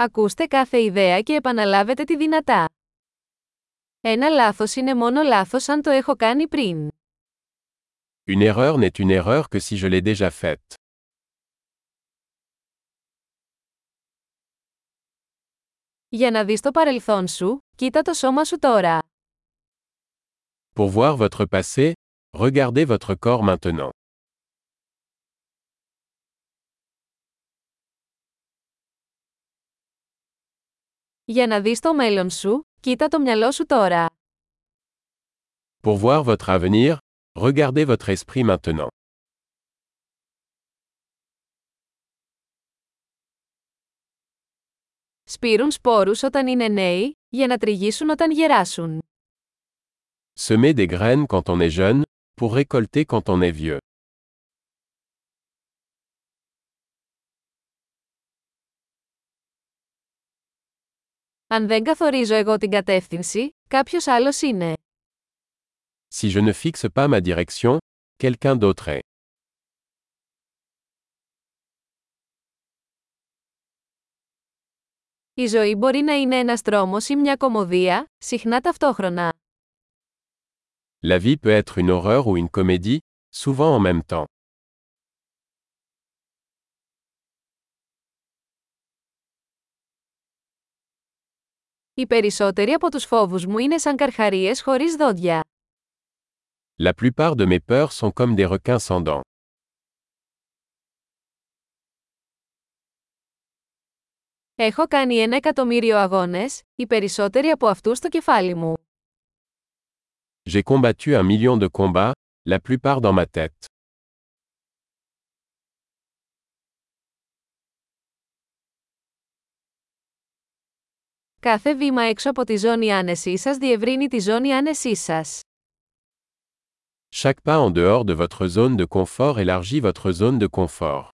Ακούστε κάθε ιδέα και επαναλάβετε τη δυνατά. Ένα λάθος είναι μόνο λάθος αν το έχω κάνει πριν. Une erreur n'est une erreur que si je l'ai déjà faite. Για να δεις το παρελθόν σου, κοίτα το σώμα σου τώρα. Pour voir votre passé, regardez votre corps maintenant. Για να δεις το μέλλον σου, κοίτα το μυαλό σου τώρα. Pour voir votre avenir, regardez votre esprit maintenant. Σπείρουν σπόρους όταν είναι νέοι, για να τριγίσουν όταν γεράσουν. Semer des graines quand on est jeune, pour récolter quand on est vieux. Αν δεν καθορίζω εγώ την κατεύθυνση, κάποιος άλλος είναι. Si je ne fixe pas ma direction, quelqu'un d'autre est. Η ζωή μπορεί να είναι ένας δρόμος ή μια κομμωδία, συχνά ταυτόχρονα. La vie peut être une horreur ou une comédie, souvent en même temps. Οι περισσότεροι από τους φόβους μου είναι σαν καρχαρίες χωρίς δόντια. La plupart de mes peurs sont comme des requins sans dents. Έχω κάνει ένα εκατομμύριο αγώνες, οι περισσότεροι από αυτούς στο κεφάλι μου. J'ai combattu un million de combats, la plupart dans ma tête. Κάθε βήμα έξω από τη ζώνη άνεσή σας διευρύνει τη ζώνη άνεσή σας. Chaque pas en dehors de votre zone de confort élargit votre zone de confort.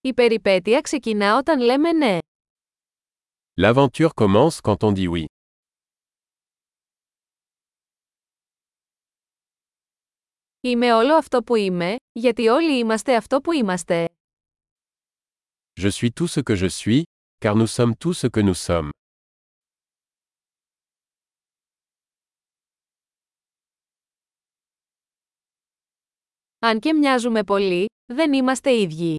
Η περιπέτεια ξεκινά όταν λέμε ναι. L'aventure commence quand on dit oui. Είμαι όλο αυτό που είμαι, γιατί όλοι είμαστε αυτό που είμαστε. Je suis tout ce que je suis, car nous sommes tout ce que nous sommes. Αν και μοιάζουμε πολύ, δεν είμαστε ίδιοι.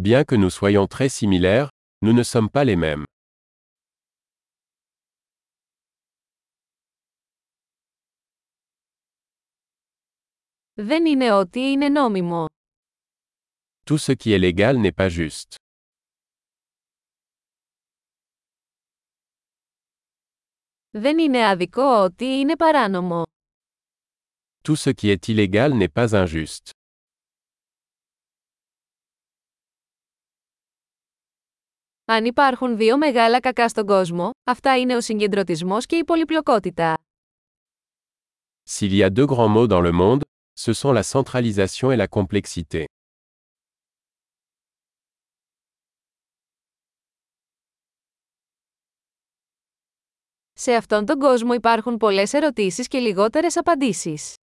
Bien que nous soyons très similaires, nous ne sommes pas les mêmes. Δεν είναι ό,τι είναι νόμιμο. Tout ce qui est légal n'est pas juste. Δεν είναι άδικο ό,τι είναι παράνομο. Tout ce qui est illégal n'est pas injuste. Αν υπάρχουν δύο μεγάλα κακά στον κόσμο, αυτά είναι ο συγκεντρωτισμός και η πολυπλοκότητα. S'il y a deux grands mots dans le monde, ce sont la centralisation et la complexité. Σε αυτόν τον κόσμο υπάρχουν πολλές ερωτήσεις και λιγότερες απαντήσεις.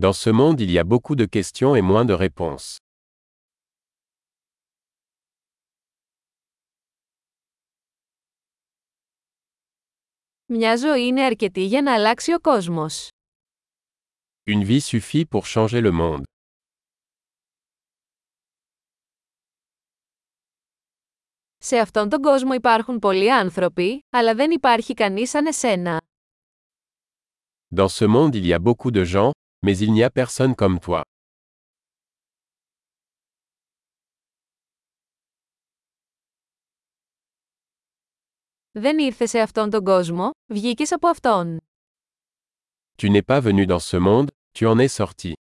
Dans ce monde il y a beaucoup de questions et moins de réponses. Μια ζωή είναι αρκετή για να αλλάξει ο κόσμος. Une vie suffit pour changer le monde. Σε αυτόν τον κόσμο υπάρχουν πολλοί άνθρωποι, αλλά δεν υπάρχει κανείς σαν εσένα. Dans ce monde il y a beaucoup de gens, mais il n'y a personne comme toi. Δεν ήρθε σε αυτόν τον κόσμο, βγήκες από αυτόν. Tu n'es pas venu dans ce monde, tu en es sorti.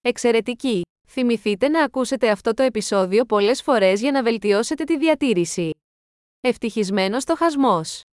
Εξαιρετική! Θυμηθείτε να ακούσετε αυτό το επεισόδιο πολλές φορές για να βελτιώσετε τη διατήρηση. Ευτυχισμένος στοχασμός!